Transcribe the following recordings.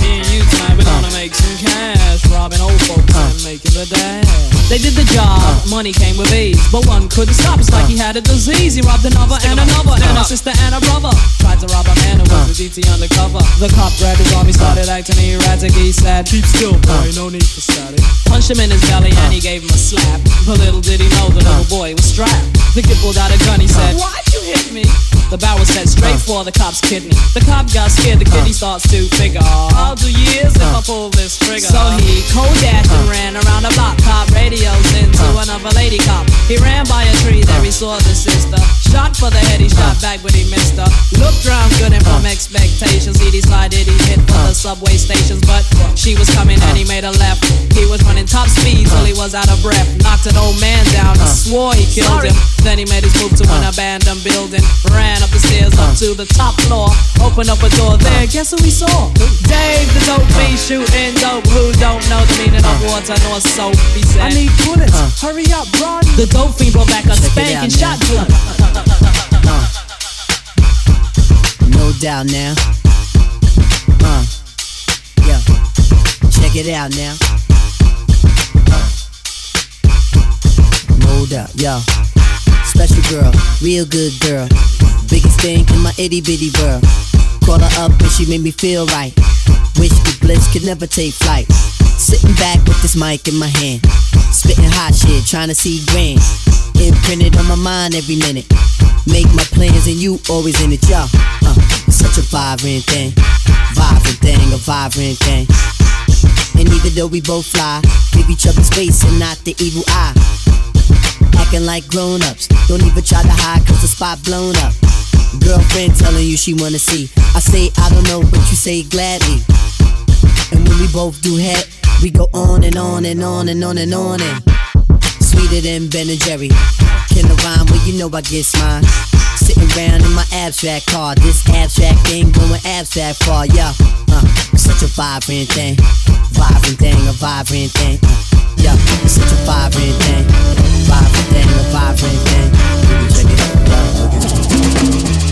Me and you tonight, we're gonna make some cash, robbing old folks and making the dash. They did the job, money came with ease. But one couldn't stop, it's like he had a disease. He robbed another and another, and a sister and a brother. Tried to rob a man who was a DT undercover. The cop grabbed his arm, he started acting erratic. He said, Keep still, boy, no need for static. Punched him in his belly and he gave him a slap. But little did he know the little boy was strapped. The kid pulled out a gun, he said, Why'd you hit me? The barrel set straight for the cop's kidney. The cop got scared, the kidney starts to figure. I'll do years if I pull this trigger. So he cold dashed and ran around the block. Cop radios into another lady cop. He ran by a tree, there he saw the sister. Shot for the head, he shot back, but he missed her. Looked round good and from expectations, he decided he hit for the subway stations. But she was coming and he made a left. He was running top speed till he was out of breath. Knocked an old man down, and swore he killed him. Then he made his move to an abandoned building. Ran up the stairs up to the top floor. Opened up a door there, guess who he saw? Dave, the dope fiend shooting dope. Who don't know the meaning of water nor soap? He said, I need bullets. Hurry up, run. The dope fiend brought back a spanking shotgun. Uh, no doubt now. Uh, yeah. Check it out now. No doubt, yo. Special girl, real good girl. Biggest thing in my itty bitty world. Call her up and she made me feel right. Could never take flight. Sitting back with this mic in my hand. Spitting hot shit, trying to see grand. Imprinted on my mind every minute. Make my plans and you always in it, y'all. Uh, such a vibrant thing. Vibrant thing, a vibrant thing. And even though we both fly, give each other space and not the evil eye. Acting like grown ups. Don't even try to hide cause the spot blown up. Girlfriend telling you she wanna see. I say I don't know, but you say gladly. And when we both do head, we go on and on and on and on and on and sweeter than Ben and Jerry. Can I rhyme? Well, you know I get mine. Sitting around in my abstract car. This abstract thing going abstract far, yeah. Uh, such a vibrant thing. Vibrant thing, a vibrant thing. Uh, yeah, such a vibrant thing. Vibrant thing, a vibrant thing. Check it out, yeah.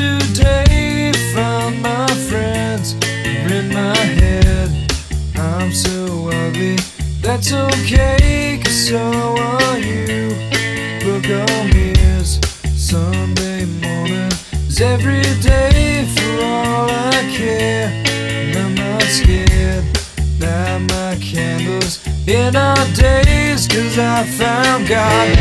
today from my friends are in my head. I'm so ugly, that's okay, cause so are you. Book on ears, Sunday morning is every day for all I care. And I'm not scared, light my candles in our days, cause I found God.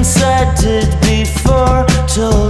Told you things I did before, told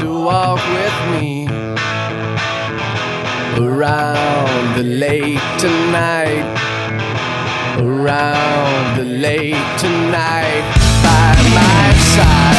to walk with me around the lake tonight. Around the lake tonight by my side.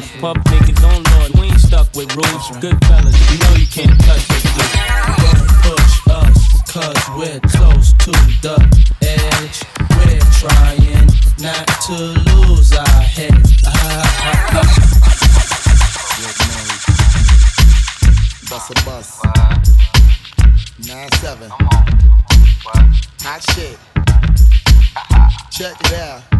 Touch, Pub niggas on Lord, we ain't stuck with rules. Good fellas, you know you can't touch. Don't push us, cause we're close to the edge. We're trying not to lose our heads. Bust a bus. Nine seven. Hot shit. Check it out.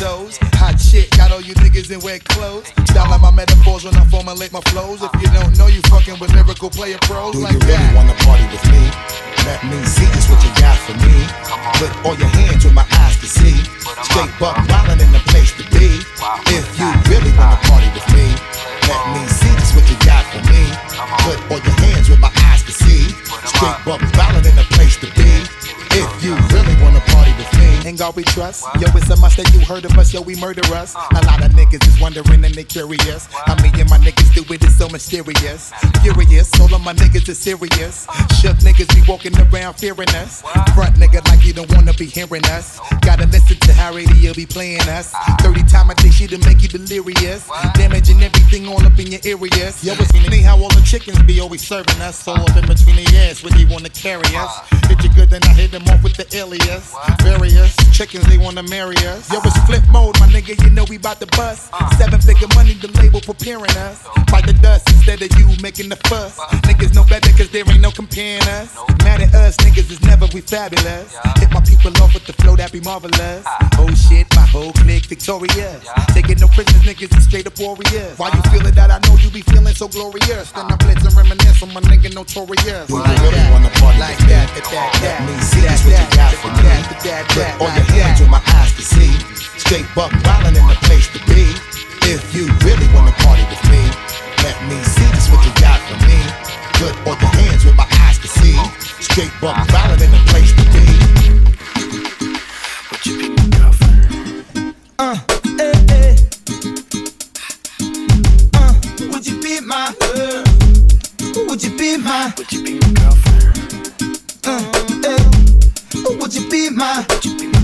Hot shit, got all you niggas in wet clothes. Style like my metaphors when I formulate my flows. If you don't know, you fucking with lyrical player pros Do like you really that. wanna party with me? Let me see just what you got for me. Put all your hands where my eyes can see. Straight buck wildin' in the place to be. If you really wanna party with me, let me see just what you got for me. Put all your hands where my eyes can see. Straight buck wildin' in the place to be. In God we trust. Yo, it's a must that you heard of us. Yo, we murder us. A lot of niggas is wondering and they curious. How me and my niggas do it is so mysterious. Furious, all of my niggas is serious. Shook niggas be walking around fearing us. Front nigga like you don't wanna be hearing us. Gotta listen to how radio be playing us. 30 time I think she to make you delirious. Damaging everything all up in your areas. Yo, it's funny how all the chickens be always serving us. All up in between the ass when they wanna carry us. Hit you good, then I hit them off with the alias. Various chickens, they wanna marry us. Yo, it's Flipmode, my nigga, you know we bout to bust. Seven figure money, the label preparing us. Fight the dust instead of you making the fuss. Niggas know better cause there ain't no comparing us. Mad at us, niggas is never we fabulous. Hit my people off with the flow that be marvelous. Oh shit, my whole clique victorious. Taking no prisoners, niggas is straight up warriors. Why you feeling that? I know you be feeling so glorious. Then I blitz and reminisce on my nigga notorious. Do you really wanna party Like with me? that, that, that, Let that, me see that, just what you that, got that, for me. that, that, Put that, all like your hands that. Where my eyes can see. Straight buck wildin' in the place to be. If you really wanna party with me, let me see just what you got for me. Good or your hands with my eyes to see. Straight buck wildin' in the place to be. Would you Uh, eh, eh. Uh, would you be my girl? Would you be my? Would you be my girlfriend? Uh, eh. Would you be my? Would you be my girlfriend?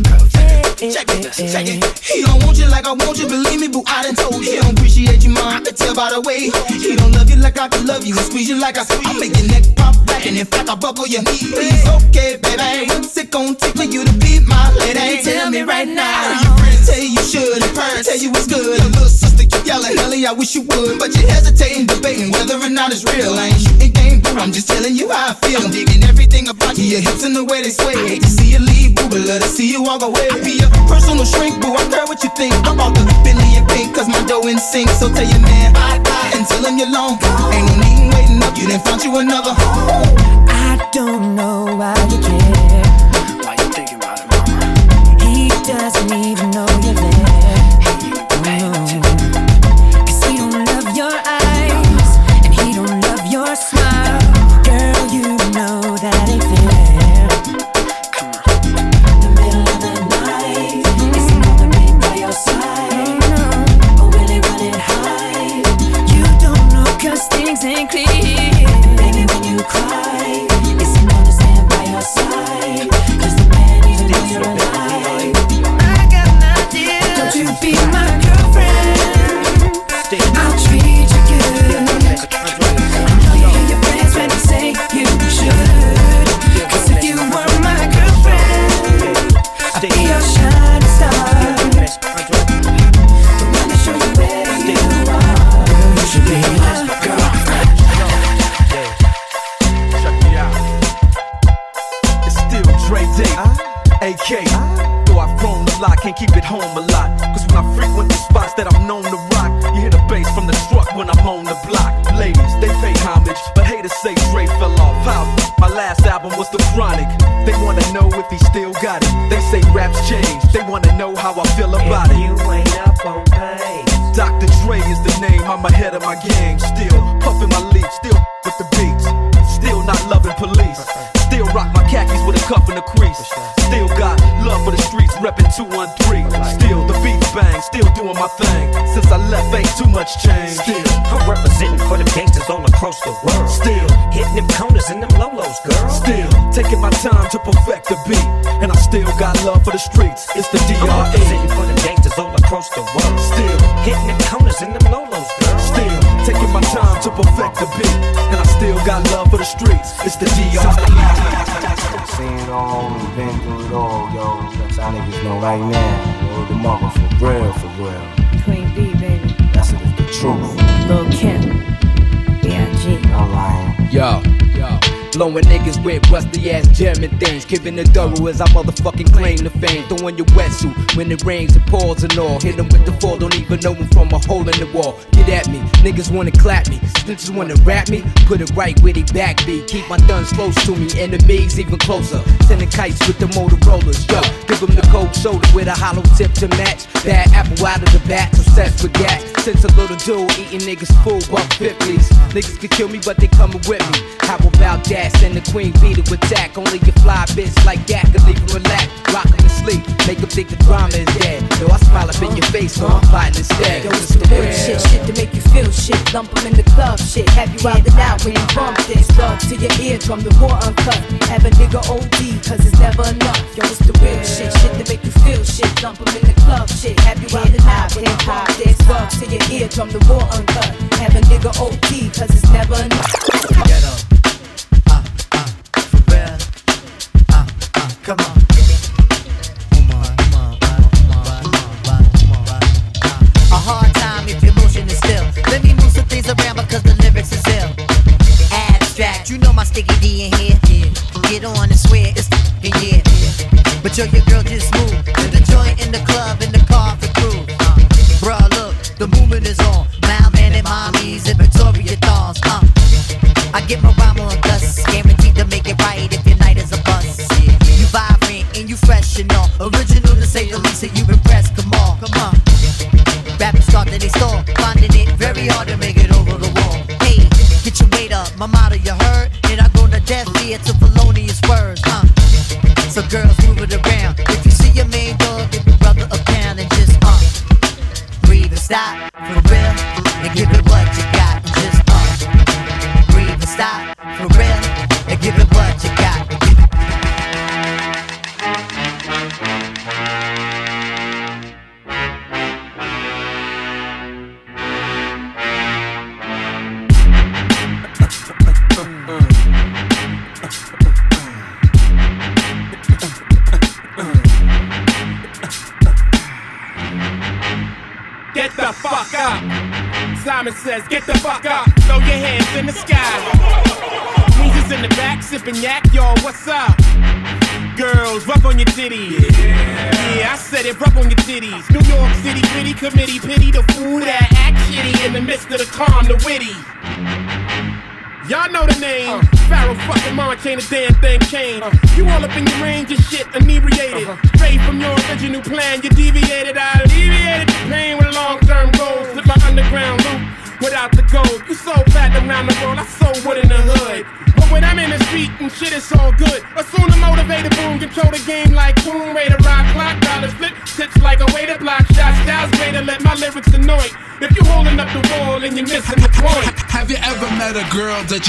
Check it, check it. He don't want you like I want you, believe me, boo. I done told you. He don't appreciate you, man. I can tell by the way. He don't love you like I can love you and squeeze you like I squeeze. I make your neck pop back, and in fact, I buckle your knee. Please, okay, baby. What's it gonna take for you to be my lady? Tell me right now. Your friends tell you you should, and parents tell you it's good. Your little sister keep yelling, Ellie, I wish you would, but you hesitating, debating whether or not it's real. I ain't shooting game, boo. I'm just telling you how I feel. I'm digging everything about you, your hips and the way they sway. Hate to see you leave, boo, but love to see you walk away. Be a personal shrink, boo. I care what you think. I'm about the Bentley and pink, cause my dough in sync. So tell your man bye bye and tell him you're long. Ain't no need waiting up, you didn't find you another. I don't know why you care. Why you thinking about it, mama? He doesn't even know all been through it all, yo. Let y'all niggas know right now. Yo, the mother for real, for real. Queen B, baby. That's it, it's the truth. Lil Kim. B.I.G. I'm. Yo, yo. Blowing niggas with rusty ass German things. Giving the thorough as I motherfucking claim the fame. Throwing your wetsuit when it rains and pours and all. Hit 'em with the fall, don't even know 'em from a hole in the wall. Get at me, niggas wanna clap me. Snitches wanna rap me, put it right where they back be. Keep my guns close to me, enemies even closer. Sending kites with the Motorola's, yo. Give 'em the cold shoulder with a hollow tip to match. Bad apple out of the bat, obsessed with gas. Since a little dude eating niggas full buck 50s. Niggas could kill me, but they coming with me. How about that? Send the queen bee to attack. Only a fly bitch like that could leave him relax. Rock him to sleep, make him think the drama is dead. Though I smile up in your face, so I'm fighting instead. Yo, it's the real shit, shit to make you feel shit. Lump 'em in the club, shit. Have you out and out when you bump this. Love to your eardrum, the war uncut. Have a nigga OD, cause it's never enough. Yo, it's the real shit, shit to make you feel shit. Lump 'em in the club, shit. Have you out and out when you bump this. Love to your eardrum, the war uncut. Have a nigga OD, cause it's never enough. Come Yo, your girl just moved to the joint in the club in the car for crew. Bruh, look, the movement is on. Malman and mommies and Victoria dolls. Uh, I get my rhyme on thus, guaranteed to make it right if your night is a bust. You vibrant and you fresh and all. Original to say the least, and you impressed. Come on, come on. Rappers start to they store, finding it very hard to make it over the wall. Hey, get your weight up, my motto you heard, and I go to death ear to felonious words. Uh. So girls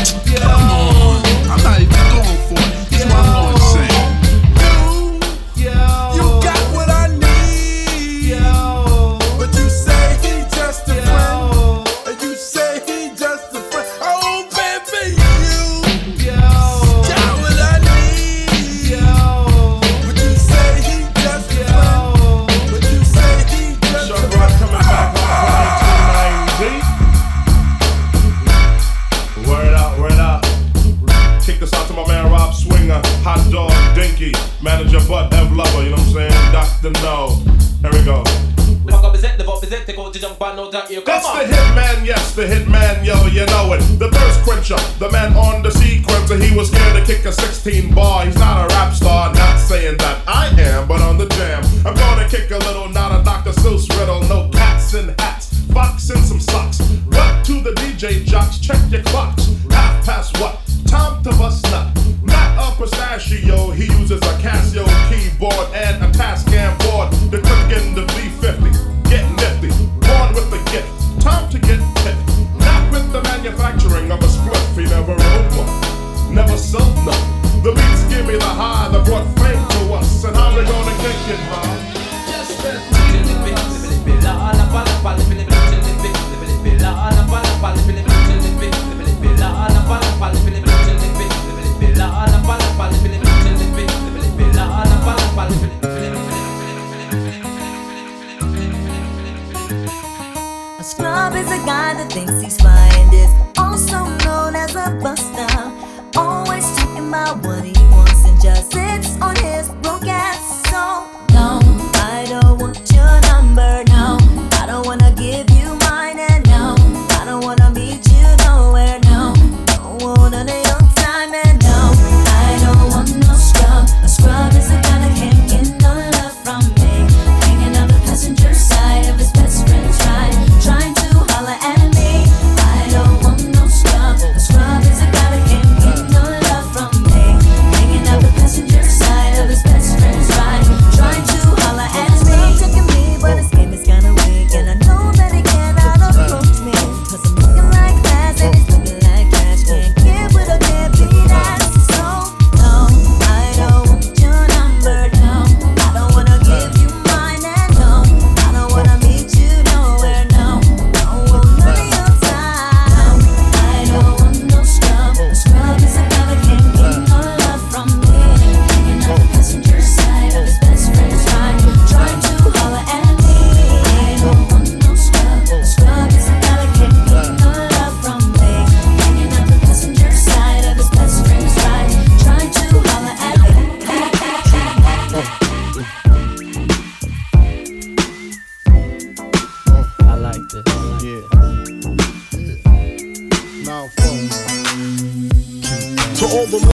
Come on. I'm not even going for it. This is what the hitman, yo, you know it. The thirst quencher, the man on the sequencer. He was scared to kick a 16 bar. He's not a rap star, not saying that I am, but on the jam. I'm gonna kick a little, not a Dr. Seuss riddle. No cats in hats, fox in some socks. What to the DJ jocks? Check your clocks. Half past what? Time to bust up. Not a pistachio, he uses a Casio keyboard and a Tascam board. The in the myself. The beats give me the high that brought fame to us, and how we gonna kick it, huh? Just A scrub is a guy that thinks he's fine.